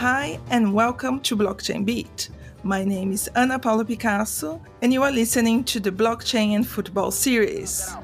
Hi, and welcome to Blockchain Beat. My name is Ana Paula Picasso, and you are listening to the Blockchain and Football series.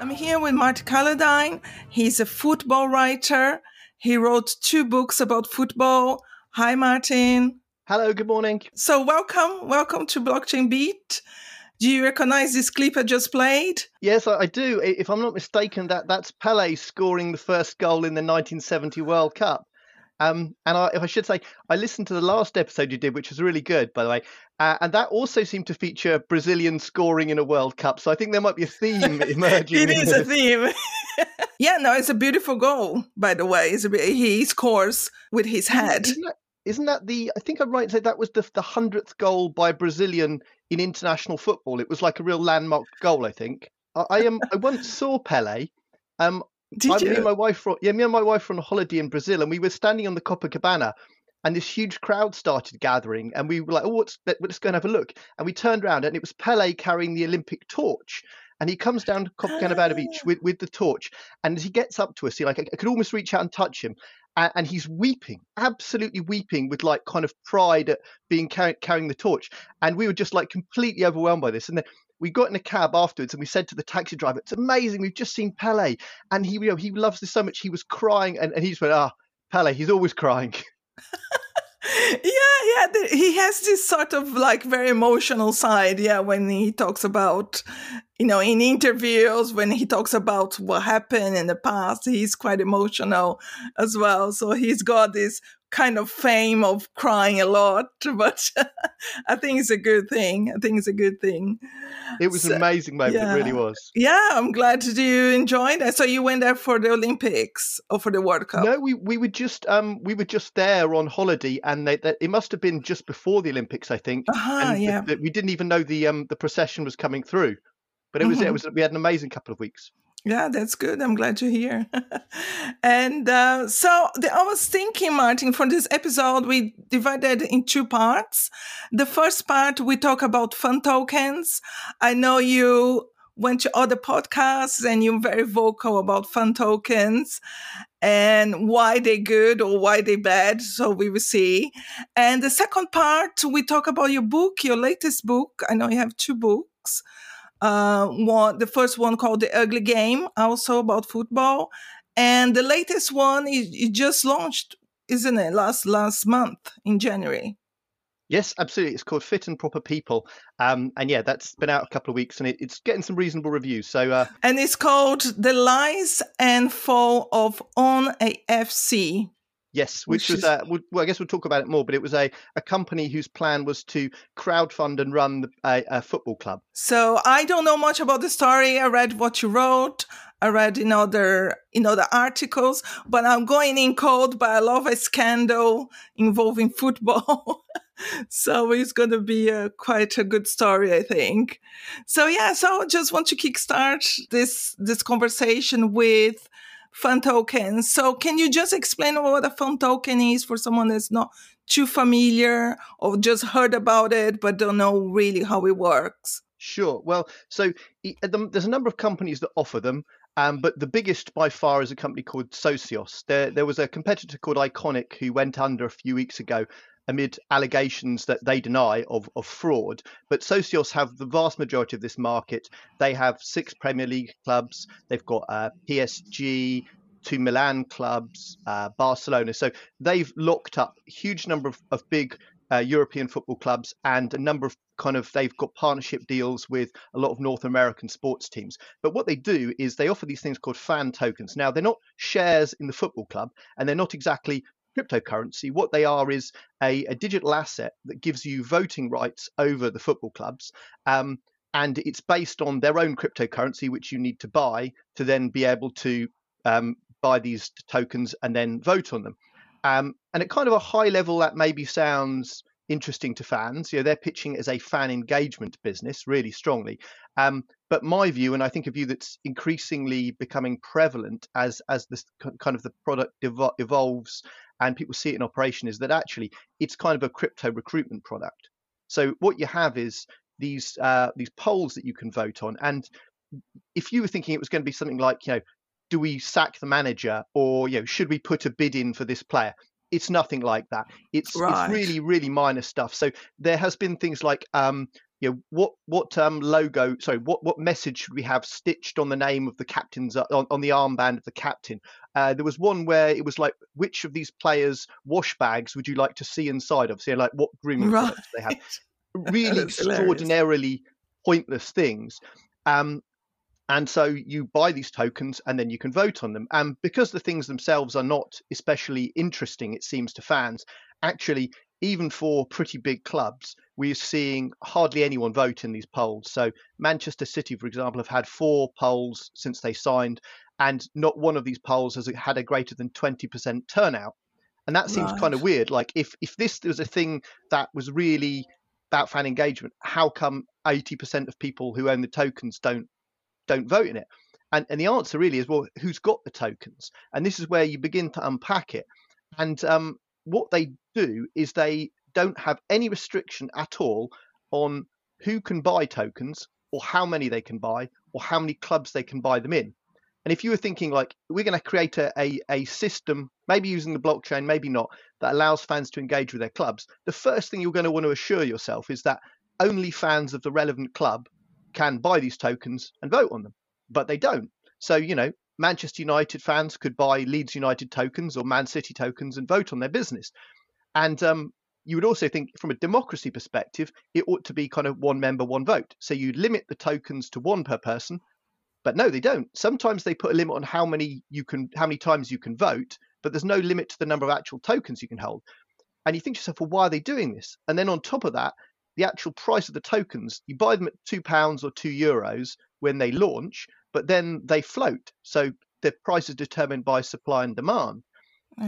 I'm here with Martin Calladine. He's a football writer. He wrote two books about football. Hi, Martin. Hello, good morning. So, welcome, welcome to Blockchain Beat. Do you recognize this clip I just played? Yes, I do. If I'm not mistaken, that that's Pele scoring the first goal in the 1970 World Cup. Um, and I, if I should say, I listened to the last episode you did, which was really good, by the way. Uh, and that also seemed to feature Brazilian scoring in a World Cup. So I think there might be a theme emerging. it is a theme. yeah, no, it's a beautiful goal, by the way. A, he scores with his head. Isn't that, isn't that the? I think I'm right to say that was the the hundredth goal by Brazilian in international football. It was like a real landmark goal. I think. I, I am. I once saw Pele. Um, Did I, you? Me and my wife were, yeah, me and my wife were on a holiday in Brazil, and we were standing on the Copacabana, and this huge crowd started gathering, and we were like, "Oh, what's, let's go and have a look." And we turned around, and it was Pele carrying the Olympic torch, and he comes down to Copacabana Beach Ah. with, with the torch, and as he gets up to us, he like I could almost reach out and touch him, and, he's weeping, absolutely weeping with like kind of pride at being carry, carrying the torch, and we were just like completely overwhelmed by this, and then we got in a cab afterwards and we said to the taxi driver, "It's amazing. We've just seen Pele, and he, you know, he loves this so much. He was crying, and, and he just went, ah, Pele. He's always crying." yeah, yeah. The, he has this sort of like very emotional side. Yeah, when he talks about, you know, in interviews, when he talks about what happened in the past, he's quite emotional as well. So he's got this kind of fame of crying a lot, but I think it's a good thing. I think it's a good thing. It was So- an amazing moment. It really was. Yeah, I'm glad you enjoyed it. So you went there for the Olympics or for the World Cup? No, we, we were just um we were just there on holiday, and they, they, it must have been just before the Olympics, I think. Ah, and the- yeah. the- we didn't even know the um the procession was coming through, but it was Mhm. it was we had an amazing couple of weeks. Yeah, that's good. I'm glad to hear. and uh, so the, I was thinking, Martin, for this episode, we divided in two parts. The first part, we talk about fun tokens. I know you went to other podcasts and you're very vocal about fun tokens and why they're good or why they're bad. So we will see. And the second part, we talk about your book, your latest book. I know you have two books uh, one, the first one called The Ugly Game, also about football. And the latest one is it just launched, isn't it? Last last month in January. Yes, absolutely. It's called Fit and Proper People, um and yeah, that's been out a couple of weeks, and it, it's getting some reasonable reviews. So uh, And it's called The Lies and Fall of OWN AFC. Yes, which, Which was uh, we'll, well, I guess we'll talk about it more. But it was a, a company whose plan was to crowdfund and run the, a, a football club. So I don't know much about the story. I read what you wrote. I read in other in other articles, but I'm going in cold. But I love a scandal involving football, so it's going to be a, quite a good story, I think. So yeah, so I just want to kickstart this this conversation with fun tokens. So can you just explain what a fun token is for someone that's not too familiar or just heard about it but don't know really how it works? Sure. Well, so the- there's a number of companies that offer them, um, but the biggest by far is a company called Socios. There, there was a competitor called Iconic who went under a few weeks ago amid allegations that they deny of, of fraud. But Socios have the vast majority of this market. They have six Premier League clubs. They've got uh, PSG, two Milan clubs, uh, Barcelona. So they've locked up huge number of, of big uh, European football clubs and a number of kind of they've got partnership deals with a lot of North American sports teams. But what they do is they offer these things called fan tokens. Now they're not shares in the football club and they're not exactly cryptocurrency. What they are is a, a digital asset that gives you voting rights over the football clubs. Um, and it's based on their own cryptocurrency, which you need to buy to then be able to um, buy these tokens and then vote on them. Um, and at kind of a high level, that maybe sounds interesting to fans. You know, they're pitching it as a fan engagement business really strongly. Um, but my view, and I think a view that's increasingly becoming prevalent as as this kind of the product evo- evolves and people see it in operation, is that actually it's kind of a crypto recruitment product. So what you have is these uh, these polls that you can vote on, and if you were thinking it was going to be something like, you know, do we sack the manager or you know should we put a bid in for this player it's nothing like that. It's right. it's really really minor stuff. So there has been things like um you know what what um logo sorry what what message should we have stitched on the name of the captain's uh, on, on the armband of the captain. Uh, there was one where it was like which of these players wash bags would you like to see inside of? So like what grooming right. products they have. Really extraordinarily pointless things. Um, and so you buy these tokens and then you can vote on them. And because the things themselves are not especially interesting, it seems to fans, actually, even for pretty big clubs, we're seeing hardly anyone vote in these polls. So Manchester City, for example, have had four polls since they signed, and not one of these polls has had a greater than 20% turnout. And that seems right. kind of weird. Like if if this was a thing that was really about fan engagement, how come 80% of people who own the tokens don't don't vote in it. And, and the answer really is, well, who's got the tokens? And this is where you begin to unpack it. And um, what they do is they don't have any restriction at all on who can buy tokens or how many they can buy or how many clubs they can buy them in. And if you were thinking like we're going to create a, a, a, system, maybe using the blockchain, maybe not, that allows fans to engage with their clubs, the first thing you're going to want to assure yourself is that only fans of the relevant club can buy these tokens and vote on them, but they don't. So, you know, Manchester United fans could buy Leeds United tokens or Man City tokens and vote on their business. And um, you would also think, from a democracy perspective, it ought to be kind of one member, one vote. So you limit the tokens to one per person, but no, they don't. Sometimes they put a limit on how many you can, how many times you can vote, but there's no limit to the number of actual tokens you can hold. And you think to yourself, well, why are they doing this? And then on top of that, the actual price of the tokens, you buy them at two pounds or two euros when they launch, but then they float. So the price is determined by supply and demand.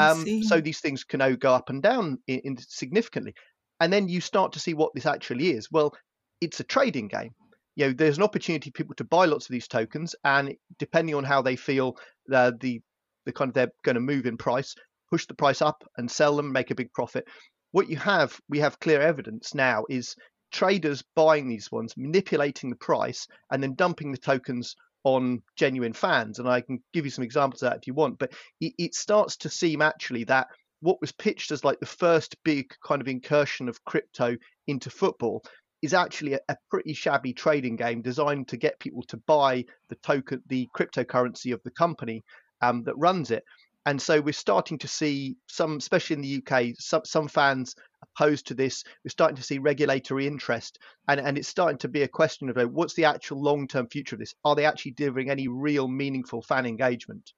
Um, so these things can go up and down in, in significantly. And then you start to see what this actually is. Well, it's a trading game. You know, there's an opportunity for people to buy lots of these tokens, and depending on how they feel, uh, the the kind of they're going to move in price, push the price up and sell them, make a big profit what you have, we have clear evidence now, is traders buying these ones, manipulating the price, and then dumping the tokens on genuine fans. And I can give you some examples of that if you want. But it, it starts to seem actually that what was pitched as like the first big kind of incursion of crypto into football is actually a, a, pretty shabby trading game designed to get people to buy the token, the cryptocurrency of the company um, that runs it and so we're starting to see some, especially in the UK, some, some fans opposed to this. We're starting to see regulatory interest, and, and it's starting to be a question of what's the actual long term future of this? Are they actually delivering any real meaningful fan engagement?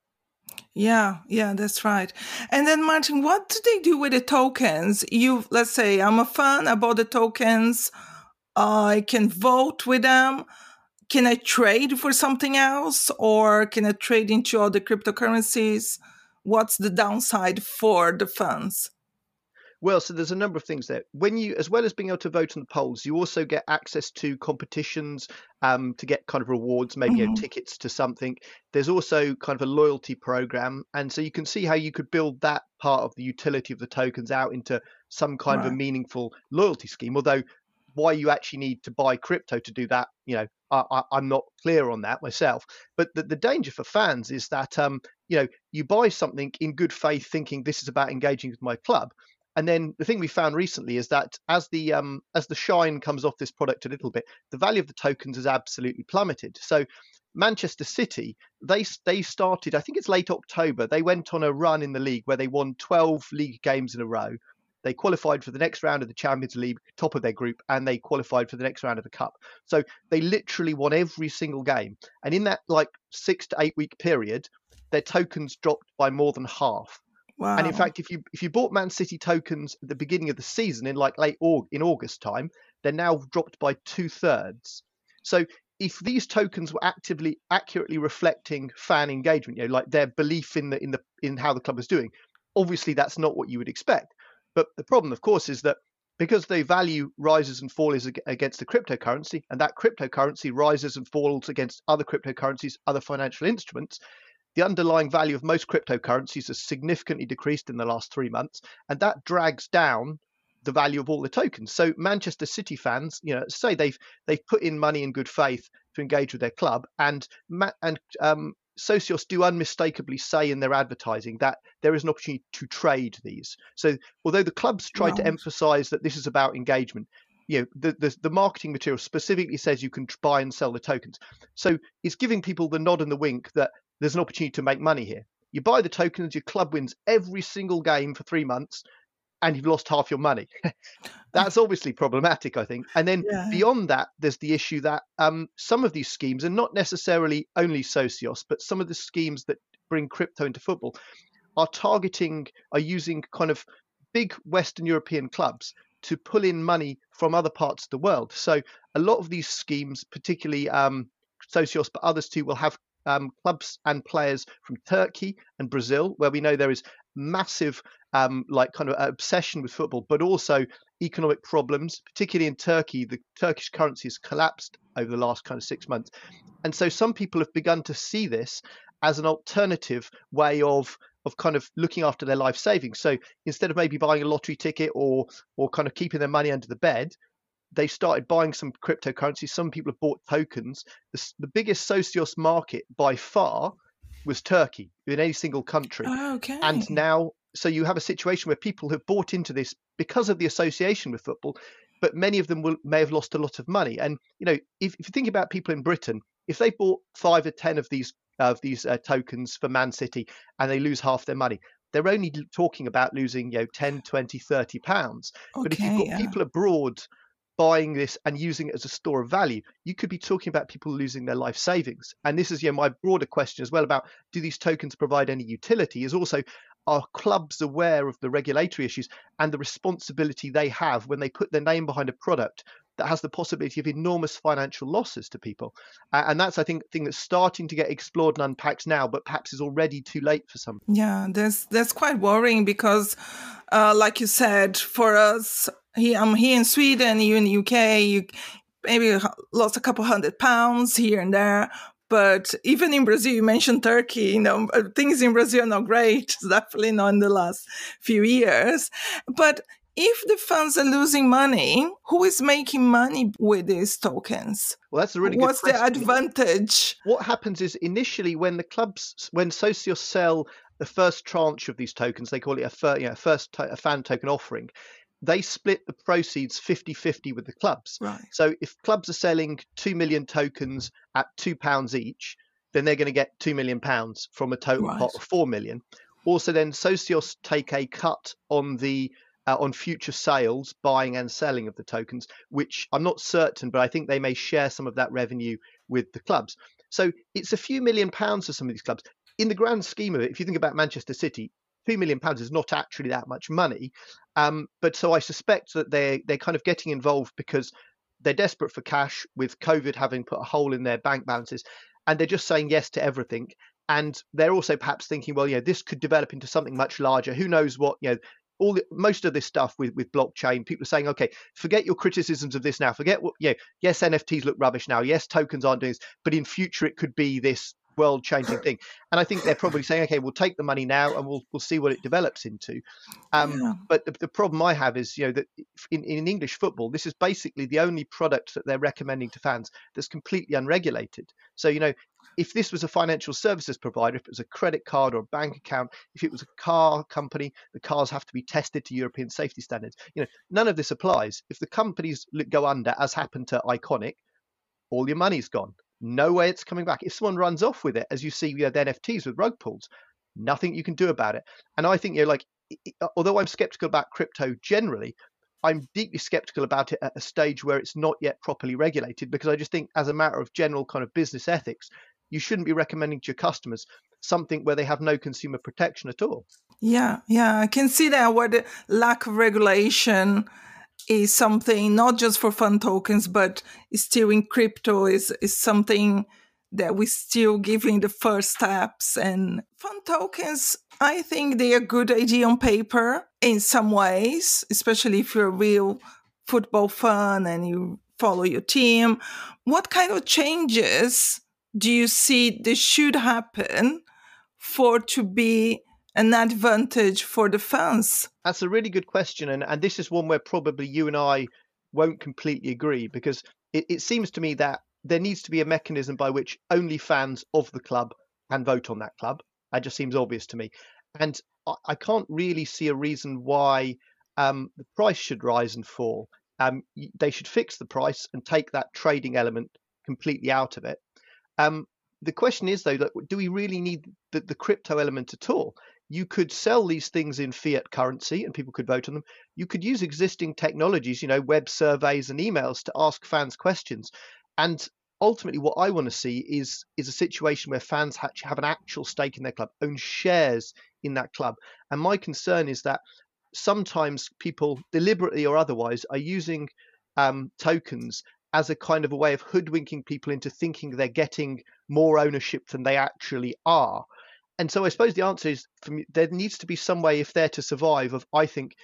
Yeah, yeah, that's right. And then Martin, what do they do with the tokens? You let's say I'm a fan, I bought the tokens, I can vote with them. Can I trade for something else or can I trade into other cryptocurrencies? What's the downside for the fans? Well, so there's a number of things there. When you, as well as being able to vote on the polls, you also get access to competitions um, to get kind of rewards, maybe mm-hmm. you know, mm-hmm. tickets to something. There's also kind of a loyalty program, and so you can see how you could build that part of the utility of the tokens out into some kind right. of a meaningful loyalty scheme. Although why you actually need to buy crypto to do that, you know, I, am not clear on that myself. But the, the danger for fans is that, um, you know, you buy something in good faith, thinking this is about engaging with my club, and then the thing we found recently is that as the um, as the shine comes off this product a little bit, the value of the tokens has absolutely plummeted. So Manchester City, they they started, I think it's late October, they went on a run in the league where they won 12 league games in a row. They qualified for the next round of the Champions League, top of their group, and they qualified for the next round of the Cup. So they literally won every single game. And in that like six to eight week period, their tokens dropped by more than half. Wow. And in fact, if you if you bought Man City tokens at the beginning of the season in like late August, in August time, they're now dropped by two thirds. So if these tokens were actively accurately reflecting fan engagement, you know, like their belief in the in the in how the club is doing, obviously that's not what you would expect. But the problem, of course, is that because the value rises and falls against the cryptocurrency, and that cryptocurrency rises and falls against other cryptocurrencies, other financial instruments, the underlying value of most cryptocurrencies has significantly decreased in the last three months, and that drags down the value of all the tokens. So Manchester City fans, you know, say they've they've put in money in good faith to engage with their club, and and um, Socios do unmistakably say in their advertising that there is an opportunity to trade these. So although the clubs try right. to emphasise that this is about engagement, you know the, the, the marketing material specifically says you can buy and sell the tokens. So it's giving people the nod and the wink that there's an opportunity to make money here. You buy the tokens, your club wins every single game for three months, and you've lost half your money. That's obviously problematic, I think. And then yeah. beyond that, there's the issue that um, some of these schemes, and not necessarily only Socios, but some of the schemes that bring crypto into football, are targeting, are using kind of big Western European clubs to pull in money from other parts of the world. So a lot of these schemes, particularly um, Socios, but others too, will have um, clubs and players from Turkey and Brazil, where we know there is massive um, like kind of obsession with football, but also economic problems, particularly in Turkey. The Turkish currency has collapsed over the last kind of six months. And so some people have begun to see this as an alternative way of of kind of looking after their life savings. So instead of maybe buying a lottery ticket or or kind of keeping their money under the bed, they started buying some cryptocurrency. Some people have bought tokens. The, the biggest socios market by far was Turkey in any single country. Oh, okay. And now, so you have a situation where people have bought into this because of the association with football, but many of them will, may have lost a lot of money. And you know, if, if you think about people in Britain, if they bought five or ten of these of these uh, tokens for Man City and they lose half their money, they're only talking about losing you know 10 20 30 pounds okay, but if you've got yeah. people abroad buying this and using it as a store of value, you could be talking about people losing their life savings. And this is you know, my broader question as well about do these tokens provide any utility? Is also are clubs aware of the regulatory issues and the responsibility they have when they put their name behind a product that has the possibility of enormous financial losses to people. Uh, and that's, I think, thing that's starting to get explored and unpacked now, but perhaps is already too late for some. Yeah, that's that's quite worrying because, uh, like you said, for us, here I'm here in Sweden, you in the UK, you maybe lost a couple hundred pounds here and there. But even in Brazil, you mentioned Turkey, you know, uh, things in Brazil are not great, definitely not in the last few years. But if the funds are losing money, who is making money with these tokens? Well, that's a really good What's the advantage? What happens is initially when the clubs, when Socios sell the first tranche of these tokens, they call it a, fir, you know, first to- a fan token offering they split the proceeds 50-50 with the clubs. Right. So if clubs are selling 2 million tokens at 2 pounds each, then they're going to get 2 million pounds from a total right. pot of 4 million. Also then Socios take a cut on the uh, on future sales, buying and selling of the tokens, which I'm not certain, but I think they may share some of that revenue with the clubs. So it's a few million pounds for some of these clubs. In the grand scheme of it, if you think about Manchester City, two million pounds is not actually that much money. Um, but so I suspect that they they're kind of getting involved because they're desperate for cash with COVID having put a hole in their bank balances, and they're just saying yes to everything. And they're also perhaps thinking, well, yeah, this could develop into something much larger. Who knows what you know? All the, most of this stuff with, with blockchain, people are saying, okay, forget your criticisms of this now. Forget what, yeah, yes, NFTs look rubbish now. Yes, tokens aren't doing this, but in future it could be this world changing thing. And I think they're probably saying, okay, we'll take the money now and we'll we'll see what it develops into. Um, yeah. But the, the, problem I have is, you know, that in, in English football, this is basically the only product that they're recommending to fans that's completely unregulated. So, you know, if this was a financial services provider, if it was a credit card or a bank account, if it was a car company, the cars have to be tested to European safety standards. You know, none of this applies. If the companies go under, as happened to Iconic, all your money's gone no way it's coming back. If someone runs off with it, as you see with NFTs with rug pulls, nothing you can do about it. And I think you know, like, although I'm skeptical about crypto generally, I'm deeply skeptical about it at a stage where it's not yet properly regulated because I just think, as a matter of general kind of business ethics, you shouldn't be recommending to your customers something where they have no consumer protection at all. Yeah, yeah, I can see that where the lack of regulation is something not just for fun tokens, but still in crypto is, is something that we're still giving the first steps. And fun tokens, I think they are a good idea on paper. in some ways, especially if you're a real football fan and you follow your team. What kind of changes do you see this should happen for to be an advantage for the fans? That's a really good question. And, and this is one where probably you and I won't completely agree because it, it seems to me that there needs to be a mechanism by which only fans of the club can vote on that club. That just seems obvious to me. And I, I can't really see a reason why um, the price should rise and fall. Um, they should fix the price and take that trading element completely out of it. Um, the question is though, do we really need the, the crypto element at all? You could sell these things in fiat currency and people could vote on them. You could use existing technologies, you know, web surveys and emails to ask fans questions. And ultimately what I want to see is is a situation where fans have an actual stake in their club, own shares in that club. And my concern is that sometimes people deliberately or otherwise are using um, tokens as a kind of a way of hoodwinking people into thinking they're getting more ownership than they actually are. And so I suppose the answer is me, there needs to be some way, if they're to survive, of I think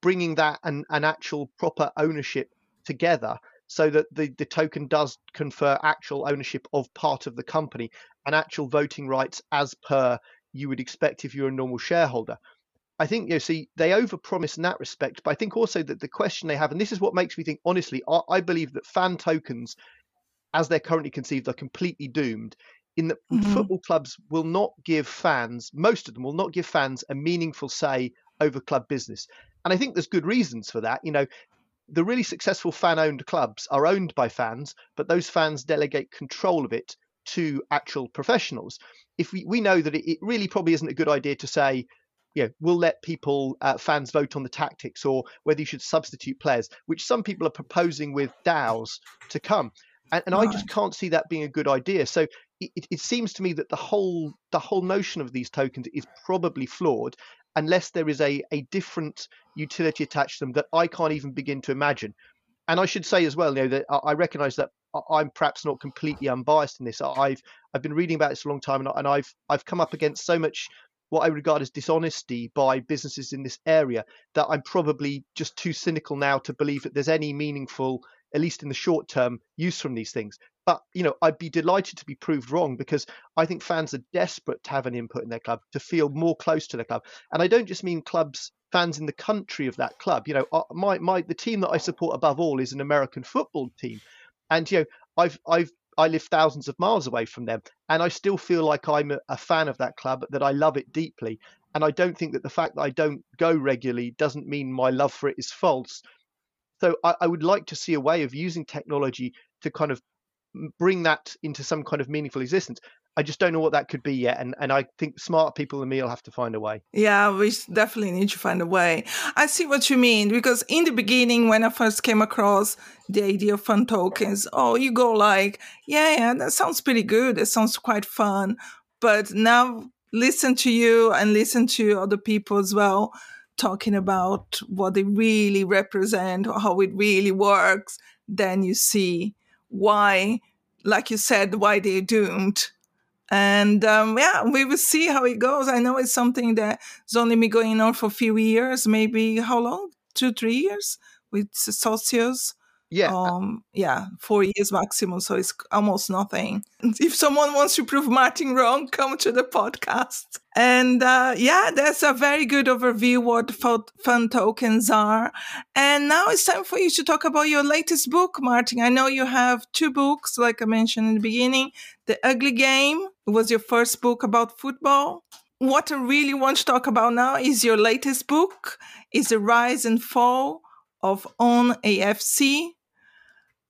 bringing that and an actual proper ownership together so that the, the token does confer actual ownership of part of the company and actual voting rights as per you would expect if you're a normal shareholder. I think you know, see, they overpromise in that respect, but I think also that the question they have, and this is what makes me think, honestly, I, I believe that fan tokens, as they're currently conceived, are completely doomed. In that mm-hmm. football clubs will not give fans, most of them will not give fans a meaningful say over club business. And I think there's good reasons for that. You know, the really successful fan owned clubs are owned by fans, but those fans delegate control of it to actual professionals. If we, we know that it, it really probably isn't a good idea to say, you know, we'll let people, uh, fans vote on the tactics or whether you should substitute players, which some people are proposing with DAOs to come. And, and right. I just can't see that being a good idea. So it, it seems to me that the whole the whole notion of these tokens is probably flawed unless there is a, a different utility attached to them that I can't even begin to imagine. And I should say as well, you know, that I recognise that I'm perhaps not completely unbiased in this. I've I've been reading about this a long time, and, and I've I've come up against so much what I regard as dishonesty by businesses in this area that I'm probably just too cynical now to believe that there's any meaningful, at least in the short term, use from these things. But you know, I'd be delighted to be proved wrong because I think fans are desperate to have an input in their club, to feel more close to their club. And I don't just mean clubs fans in the country of that club. You know, uh, my my the team that I support above all is an American football team, and you know, I've I've I live thousands of miles away from them, and I still feel like I'm a, a, fan of that club, that I love it deeply. And I don't think that the fact that I don't go regularly doesn't mean my love for it is false. So I, I would like to see a way of using technology to kind of bring that into some kind of meaningful existence. I just don't know what that could be yet. And, and I think smart people than me will have to find a way. Yeah, we definitely need to find a way. I see what you mean because in the beginning, when I first came across the idea of fun tokens, oh, you go like, yeah, yeah, that sounds pretty good. It sounds quite fun. But now listen to you and listen to other people as well talking about what they really represent, or how it really works. Then you see why, like you said, why they're doomed and um, yeah, we will see how it goes. I know it's something that's only been going on for a few years, maybe how long? Two, three years with Socios. Yeah. Um, yeah, four years maximum. So it's almost nothing. If someone wants to prove Martin wrong, come to the podcast. And uh, yeah, that's a very good overview what fun tokens are. And now it's time for you to talk about your latest book, Martin. I know you have two books, like I mentioned in the beginning. The Ugly Game was your first book about football. What I really want to talk about now is your latest book, is the rise and fall of OWN AFC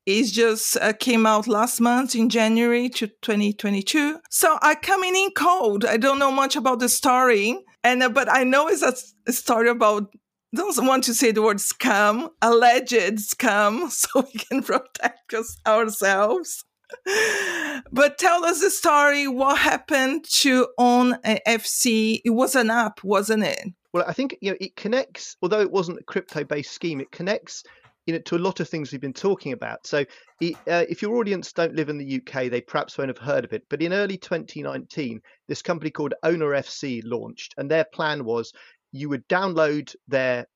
it just uh, came out last month in January to 2022. So I come in in cold. I don't know much about the story, and uh, but I know it's a, a story about. Don't want to say the word scam, alleged scam, so we can protect us ourselves. but tell us the story. What happened to OWN FC? It was an app, wasn't it? Well, I think you know it connects. Although it wasn't a crypto-based scheme, it connects you know to a lot of things we've been talking about. So uh, if your audience don't live in the UK, they perhaps won't have heard of it. But in early 2019, this company called Owner FC launched, and their plan was you would download their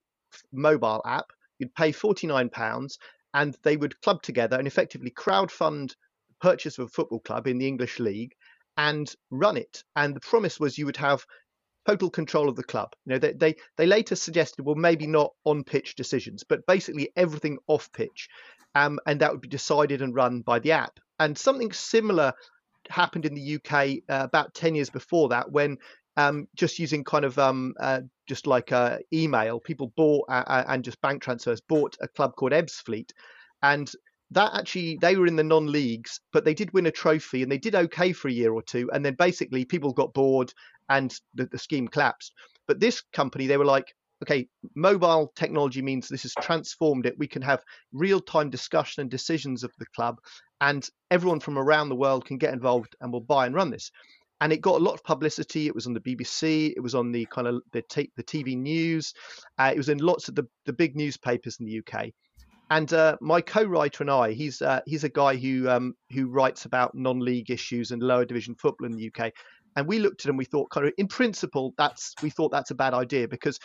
mobile app, you'd pay £49, and they would club together and effectively crowdfund the purchase of a football club in the English League and run it. And the promise was you would have total control of the club. You know, they, they, they later suggested, well, maybe not on pitch decisions, but basically everything off pitch. Um, and that would be decided and run by the app. And something similar happened in the UK uh, about 10 years before that when um, just using kind of um, uh, just like uh, email, people bought uh, uh, and just bank transfers bought a club called Ebbsfleet, and that actually they were in the non-leagues, but they did win a trophy and they did okay for a year or two, and then basically people got bored and the, the scheme collapsed. But this company, they were like, okay, mobile technology means this has transformed it. We can have real-time discussion and decisions of the club, and everyone from around the world can get involved and will buy and run this and it got a lot of publicity. It was on the BBC. It was on the kind of the, t- the TV news. Uh, it was in lots of the, the big newspapers in the UK. And uh, my co-writer and I, he's uh, he's a guy who um, who writes about non-league issues and lower division football in the UK. And we looked at him. We thought, kind of, in principle, that's we thought that's a bad idea because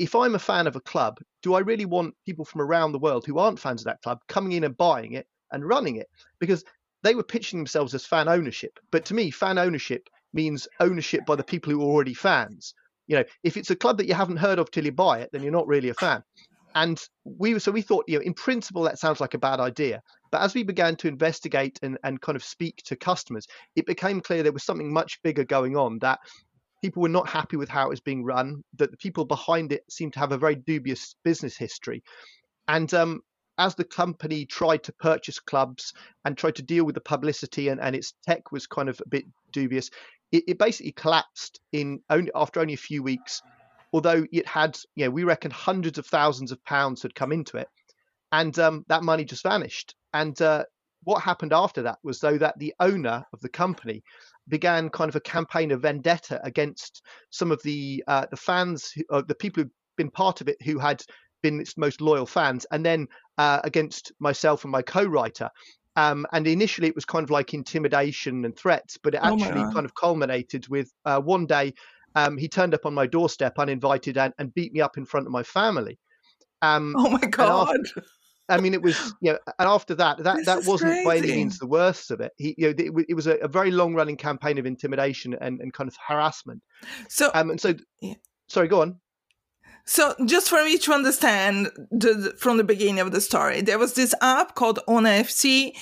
if I'm a fan of a club, do I really want people from around the world who aren't fans of that club coming in and buying it and running it? Because they were pitching themselves as fan ownership. But to me, fan ownership means ownership by the people who are already fans. You know, if it's a club that you haven't heard of till you buy it, then you're not really a fan. And we so we thought, you know, in principle that sounds like a bad idea. But as we began to investigate and, and kind of speak to customers, it became clear there was something much bigger going on that people were not happy with how it was being run, that the people behind it seemed to have a very dubious business history. And um, as the company tried to purchase clubs and tried to deal with the publicity and, and its tech was kind of a bit dubious, it, it basically collapsed in only after only a few weeks. Although it had, you know, we reckon hundreds of thousands of pounds had come into it, and um, that money just vanished. And uh, what happened after that was though that the owner of the company began kind of a campaign of vendetta against some of the uh, the fans, uh, the people who'd been part of it, who had been its most loyal fans, and then uh, against myself and my co-writer. Um, and initially, it was kind of like intimidation and threats, but it oh actually oh kind of culminated with uh, one day um, he turned up on my doorstep uninvited and, and, beat me up in front of my family. Um, oh my god! After, I mean, it was you know, and after that, that this that wasn't crazy. by any means the worst of it. He, you know, it, it was a, a very long-running campaign of intimidation and, and kind of harassment. So, um, and so, yeah. sorry, go on. So, just for me to understand the, from the beginning of the story, there was this app called OwnFC.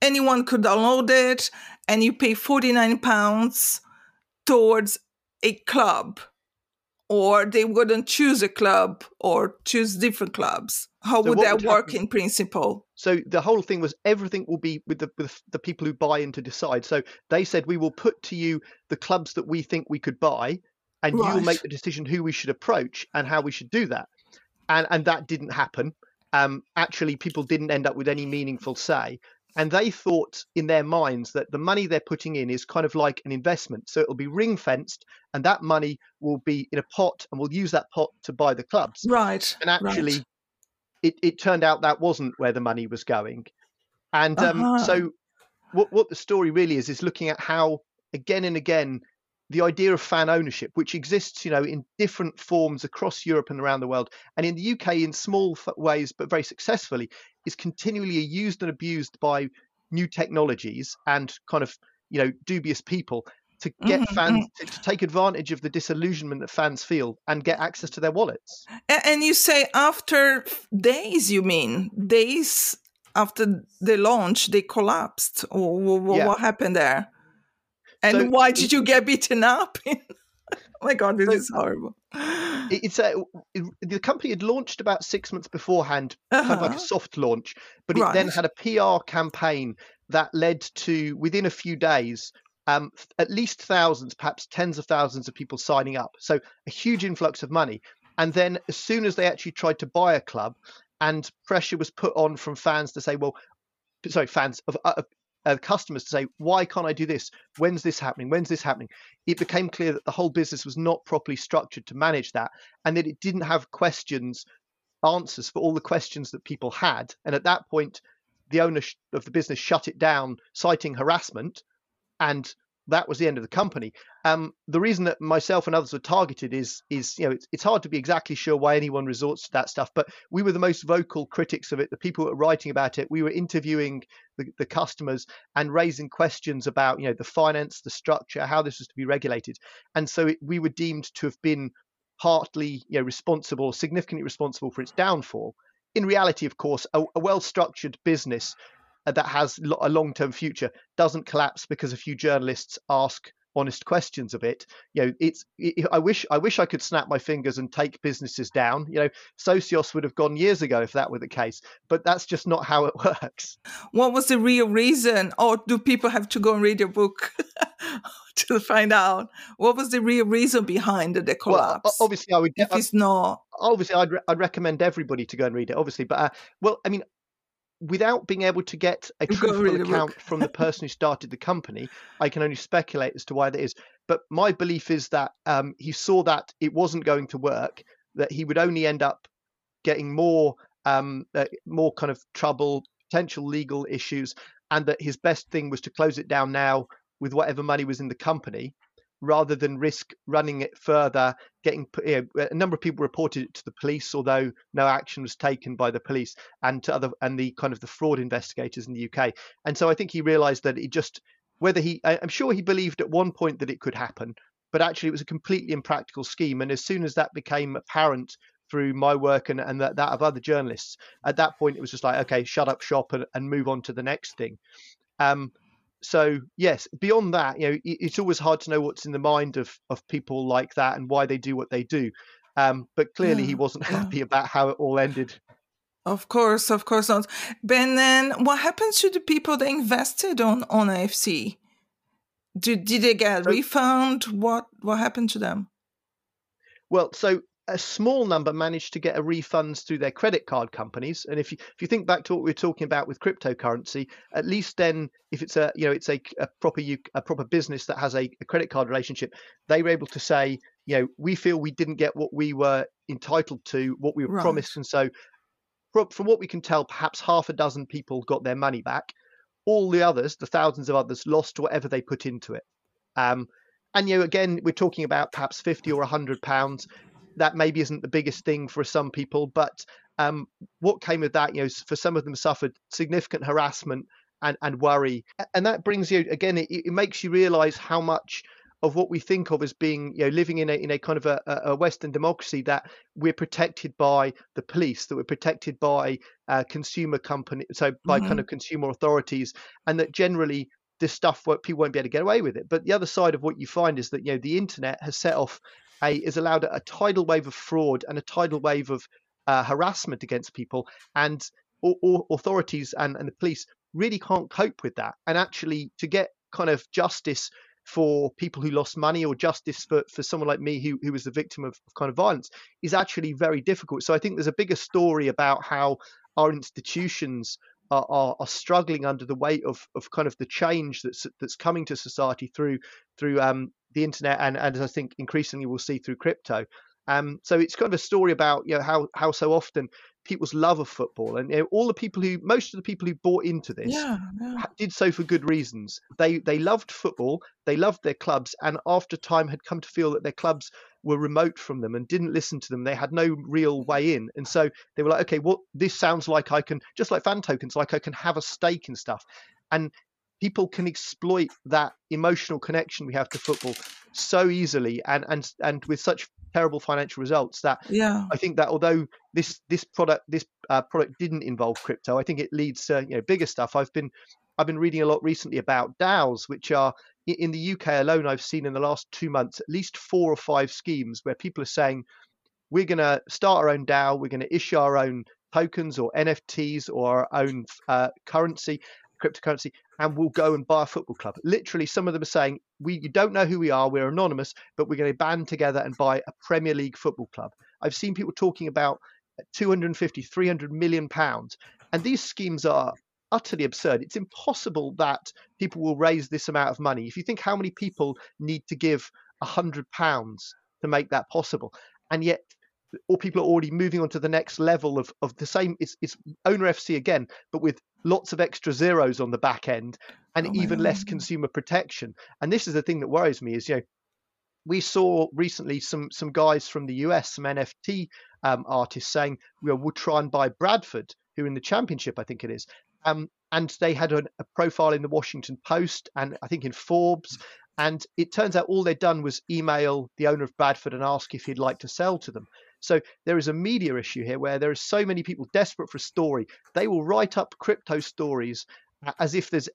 Anyone could download it, and you pay 49 pounds towards a club, or they wouldn't choose a club or choose different clubs. How so would that would work happen? in principle? So the whole thing was everything will be with the with the people who buy in to decide. So they said we will put to you the clubs that we think we could buy, and right. you'll make the decision who we should approach and how we should do that. And and that didn't happen. Um, actually, people didn't end up with any meaningful say, and they thought in their minds that the money they're putting in is kind of like an investment, so it'll be ring fenced, and that money will be in a pot, and we'll use that pot to buy the clubs. Right. And actually, right. It, it turned out that wasn't where the money was going, and um, uh-huh. so what what the story really is is looking at how again and again the idea of fan ownership, which exists, you know, in different forms across Europe and around the world, and in the UK in small ways but very successfully, is continually used and abused by new technologies and kind of, you know, dubious people to get mm-hmm. fans mm-hmm. to, to, take advantage of the disillusionment that fans feel and get access to their wallets. And you say after days, you mean days after the launch, they collapsed, or what, yeah. what happened there? And so, why did you get beaten up? oh my god, this so, is horrible. It's a, it, the company had launched about six months beforehand, uh-huh. kind of like a uh-huh. soft launch, but it then had a PR campaign that led to within a few days um, at least thousands, perhaps tens of thousands of people signing up. So a huge influx of money. And then as soon as they actually tried to buy a club, and pressure was put on from fans to say, well, sorry, fans of, uh, uh, customers to say, why can't I do this? When's this happening? When's this happening? It became clear that the whole business was not properly structured to manage that and that it didn't have questions, answers for all the questions that people had. And at that point, the owner of the business shut it down, citing harassment. And that was the end of the company. Um, the reason that myself and others were targeted is is you know it's, it's hard to be exactly sure why anyone resorts to that stuff, but we were the most vocal critics of it. The people were writing about it, we were interviewing the, the customers and raising questions about you know the finance, the structure, how this was to be regulated, and so it, we were deemed to have been partly you know responsible, significantly responsible for its downfall. In reality, of course, a, a well-structured business uh, that has a long-term future doesn't collapse because a few journalists ask honest questions of it. You know it's it, i wish i wish i could snap my fingers and take businesses down. You know socios would have gone years ago if that were the case but that's just not how it works. What was the real reason? Or do people have to go and read your book to find out? What was the real reason behind the collapse? well, obviously i would if it's not. obviously I'd, I'd recommend everybody to go and read it obviously but uh, well i mean without being able to get a truthful account from the person who started the company, I can only speculate as to why that is. But my belief is that um, he saw that it wasn't going to work, that he would only end up getting more, um, uh, more kind of trouble, potential legal issues, and that his best thing was to close it down now with whatever money was in the company rather than risk running it further, getting you know, a number of people reported it to the police, although no action was taken by the police and to other and the kind of the fraud investigators in the UK. And so I think he realised that he just whether he I'm sure he believed at one point that it could happen, but actually it was a completely impractical scheme. And as soon as that became apparent through my work and, and that, that of other journalists, at that point it was just like, okay, shut up shop and, and move on to the next thing. Um, so yes beyond that you know it's always hard to know what's in the mind of of people like that and why they do what they do. Um, but clearly yeah, he wasn't happy about how it all ended. Of course of course not. Ben then what happens to the people that invested on on afc did, did they get so, refund? What what happened to them? Well so a small number managed to get a refunds through their credit card companies. And if you if you think back to what we were talking about with cryptocurrency, at least then if it's a you know it's a, a proper a proper business that has a, a credit card relationship, they were able to say you know we feel we didn't get what we were entitled to, what we were right. promised, and so from what we can tell, perhaps half a dozen people got their money back. All the others, the thousands of others, lost whatever they put into it. Um, and you know, again, we're talking about perhaps fifty or hundred pounds that maybe isn't the biggest thing for some people, but um, what came of that, you know, for some of them suffered significant harassment and, and worry. And that brings you, again, it, it makes you realize how much of what we think of as being, you know, living in a in a kind of a, a Western democracy that we're protected by the police, that we're protected by uh, consumer company, so by mm-hmm. kind of consumer authorities, and that generally this stuff people won't be able to get away with it. But the other side of what you find is that you know the internet has set off a is allowed a tidal wave of fraud and a tidal wave of uh, harassment against people, and or, or authorities and, and the police really can't cope with that. And actually, to get kind of justice for people who lost money or justice for, for someone like me who, who was the victim of, of kind of violence is actually very difficult. So I think there's a bigger story about how our institutions are, are, are, struggling under the weight of, of kind of the change that's that's coming to society through through um, the internet and, and as I think increasingly we'll see through crypto. Um, so it's kind of a story about you know how how so often people's love of football and you know, all the people who most of the people who bought into this yeah, yeah. did so for good reasons. They they loved football, they loved their clubs, and after time had come to feel that their clubs were remote from them and didn't listen to them. They had no real way in, and so they were like, okay, well, this sounds like I can just like fan tokens, like I can have a stake in stuff. And people can exploit that emotional connection we have to football so easily and and and with such terrible financial results that yeah. I think that although this this product this uh, product didn't involve crypto i think it leads to you know bigger stuff. I've been i've been reading a lot recently about daos which are in the uk alone i've seen in the last two months at least four or five schemes where people are saying we're going to start our own dao we're going to issue our own tokens or nfts or our own uh, currency cryptocurrency and we'll go and buy a football club. Literally, some of them are saying, we you don't know who we are, we're anonymous, but we're going to band together and buy a Premier League football club. I've seen people talking about uh, 250, 300 million pounds. And these schemes are utterly absurd. It's impossible that people will raise this amount of money. If you think how many people need to give a hundred pounds to make that possible, and yet or people are already moving on to the next level of, of the same it's, it's owner fc again but with lots of extra zeros on the back end, and oh even less consumer protection. And this is the thing that worries me: is you know we saw recently some some guys from the US, some NFT um, artists saying we will we'll try and buy Bradford, who in the championship I think it is, um, and they had a, a profile in the Washington Post and I think in Forbes. And it turns out all they'd done was email the owner of Bradford and ask if he'd like to sell to them. So there is a media issue here where there are so many people desperate for a story, they will write up crypto stories uh, as if there's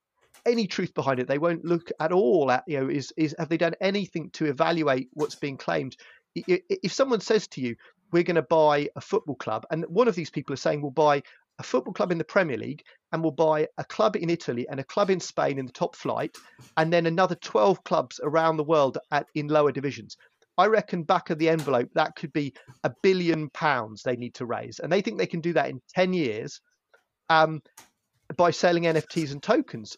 any truth behind it. They won't look at all at you know is is have they done anything to evaluate what's being claimed. If someone says to you, "We're going to buy a football club," and one of these people are saying, "We'll buy a football club in the Premier League and we'll buy a club in Italy and a club in Spain in the top flight, and then another 12 clubs around the world at in lower divisions. I reckon back of the envelope that could be a billion pounds they need to raise, and they think they can do that in 10 years. Um, by selling NFTs and tokens.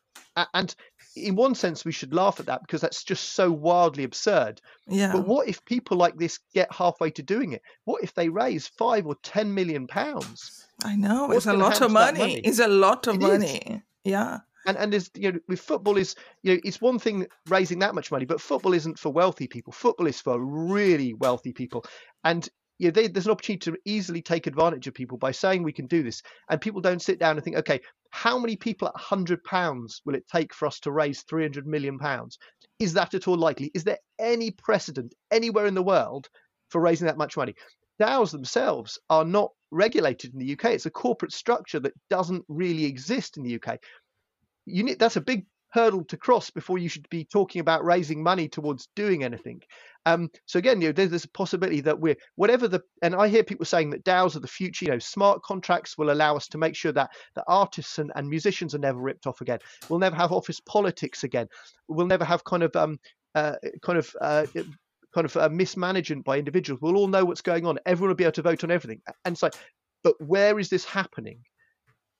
And in one sense, we should laugh at that because that's just so wildly absurd. Yeah. But what if people like this get halfway to doing it? What if they raise five or 10 million pounds? I know What's it's a lot of money. money. It's a lot of it money. Is. Yeah. And and there's you know with football is you know it's one thing raising that much money, but football isn't for wealthy people. Football is for really wealthy people. And you know, they, there's an opportunity to easily take advantage of people by saying we can do this, and people don't sit down and think, okay, how many people at 100 pounds will it take for us to raise 300 million pounds? Is that at all likely? Is there any precedent anywhere in the world for raising that much money? DAOs themselves are not regulated in the UK. It's a corporate structure that doesn't really exist in the UK. You need, that's a big hurdle to cross before you should be talking about raising money towards doing anything. Um, so again, you know, there's, a possibility that we're whatever the and I hear people saying that DAOs are the future. You know, smart contracts will allow us to make sure that the artists and, and musicians are never ripped off again. We'll never have office politics again. We'll never have kind of um, uh, kind of uh, kind of uh, mismanagement by individuals. We'll all know what's going on. Everyone will be able to vote on everything. And so, but where is this happening?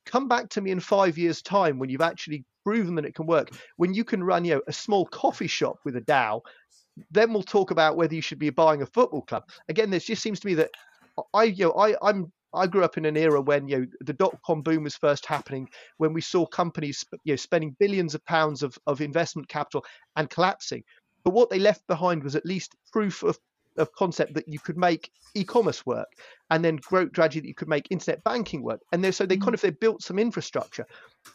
Come back to me in five years' time when you've actually proven that it can work. When you can run, you know, a small coffee shop with a DAO, then we'll talk about whether you should be buying a football club. Again, this just seems to me that I, you know, I, I'm I grew up in an era when you know the dot com boom was first happening, when we saw companies you know spending billions of pounds of, of investment capital and collapsing. But what they left behind was at least proof of, of concept that you could make e-commerce work, and then grow gradually that you could make internet banking work. And so they kind mm. of they built some infrastructure.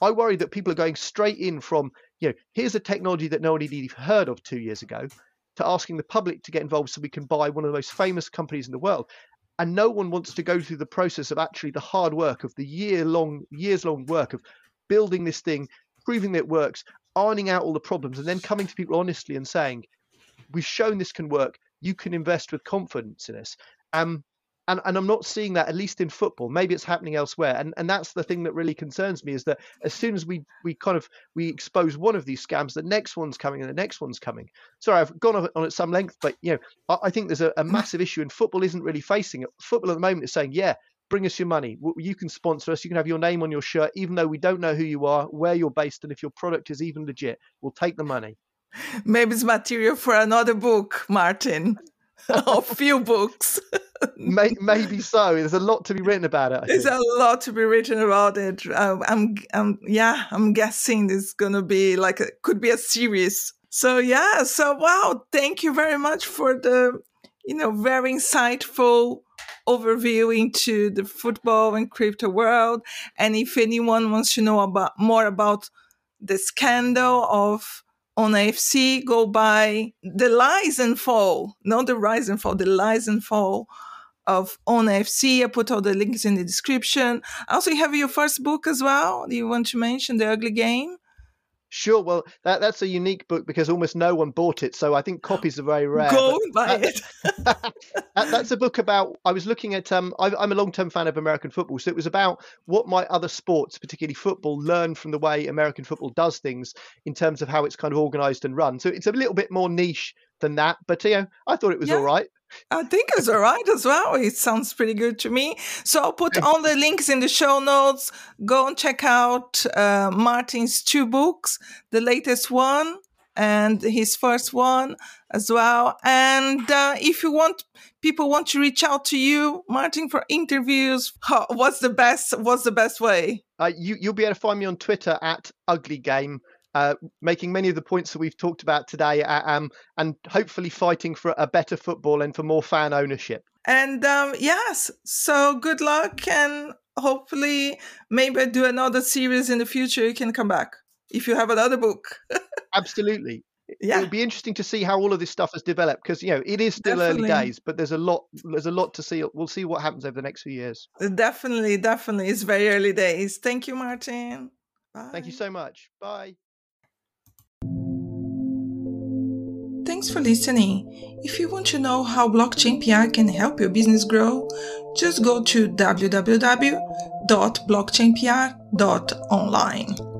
I worry that people are going straight in from you know here's a technology that no one had even heard of two years ago, to asking the public to get involved so we can buy one of the most famous companies in the world. And no one wants to go through the process of actually the hard work of the year long, years long work of building this thing, proving that it works, ironing out all the problems and then coming to people honestly and saying, we've shown this can work. You can invest with confidence in this. Um, and, and I'm not seeing that at least in football. Maybe it's happening elsewhere, and and that's the thing that really concerns me is that as soon as we we kind of we expose one of these scams, the next one's coming and the next one's coming. Sorry, I've gone on, on at some length, but you know I, I think there's a, a massive issue, and football isn't really facing it. Football at the moment is saying, yeah, bring us your money. You can sponsor us. You can have your name on your shirt, even though we don't know who you are, where you're based, and if your product is even legit. We'll take the money. Maybe it's material for another book, Martin, or few books. maybe so. There's a lot to be written about it. There's a lot to be written about it. Um, I'm, I'm, yeah, I'm guessing it's gonna be like a, could be a series. So yeah, so wow, thank you very much for the, you know, very insightful overview into the football and crypto world. And if anyone wants to know about more about the scandal of OwnAFC, go by the rise and fall, not the rise and fall, the rise and fall of OwnAFC. I put all the links in the description. Also, you have your first book as well. Do you want to mention The Ugly Game? Sure. Well, that, that's a unique book because almost no one bought it, so I think copies are very rare. Go buy it. that, that's a book about. I was looking at. Um, I, I'm a long-term fan of American football, so it was about what might other sports, particularly football, learn from the way American football does things in terms of how it's kind of organised and run. So it's a little bit more niche than that, but you know, I thought it was yeah. all right. I think it's all right as well. It sounds pretty good to me. So I'll put all the links in the show notes. Go and check out uh, Martin's two books. The latest one and his first one as well. And uh, if you want, people want to reach out to you, Martin, for interviews. How, what's the best? What's the best way? Uh, you you'll be able to find me on Twitter at Ugly Game. Uh, making many of the points that we've talked about today, uh, um, and hopefully fighting for a better football and for more fan ownership. And um, yes, so good luck, and hopefully, maybe do another series in the future. You can come back if you have another book. Absolutely. Yeah. It'll be interesting to see how all of this stuff has developed because you know it is still Definitely. early days, but there's a lot there's a lot to see. We'll see what happens over the next few years. Definitely, definitely. It's very early days. Thank you, Martin. Bye. Thank you so much. Bye. Thanks for listening. If you want to know how Blockchain PR can help your business grow, just go to www.blockchainpr.online.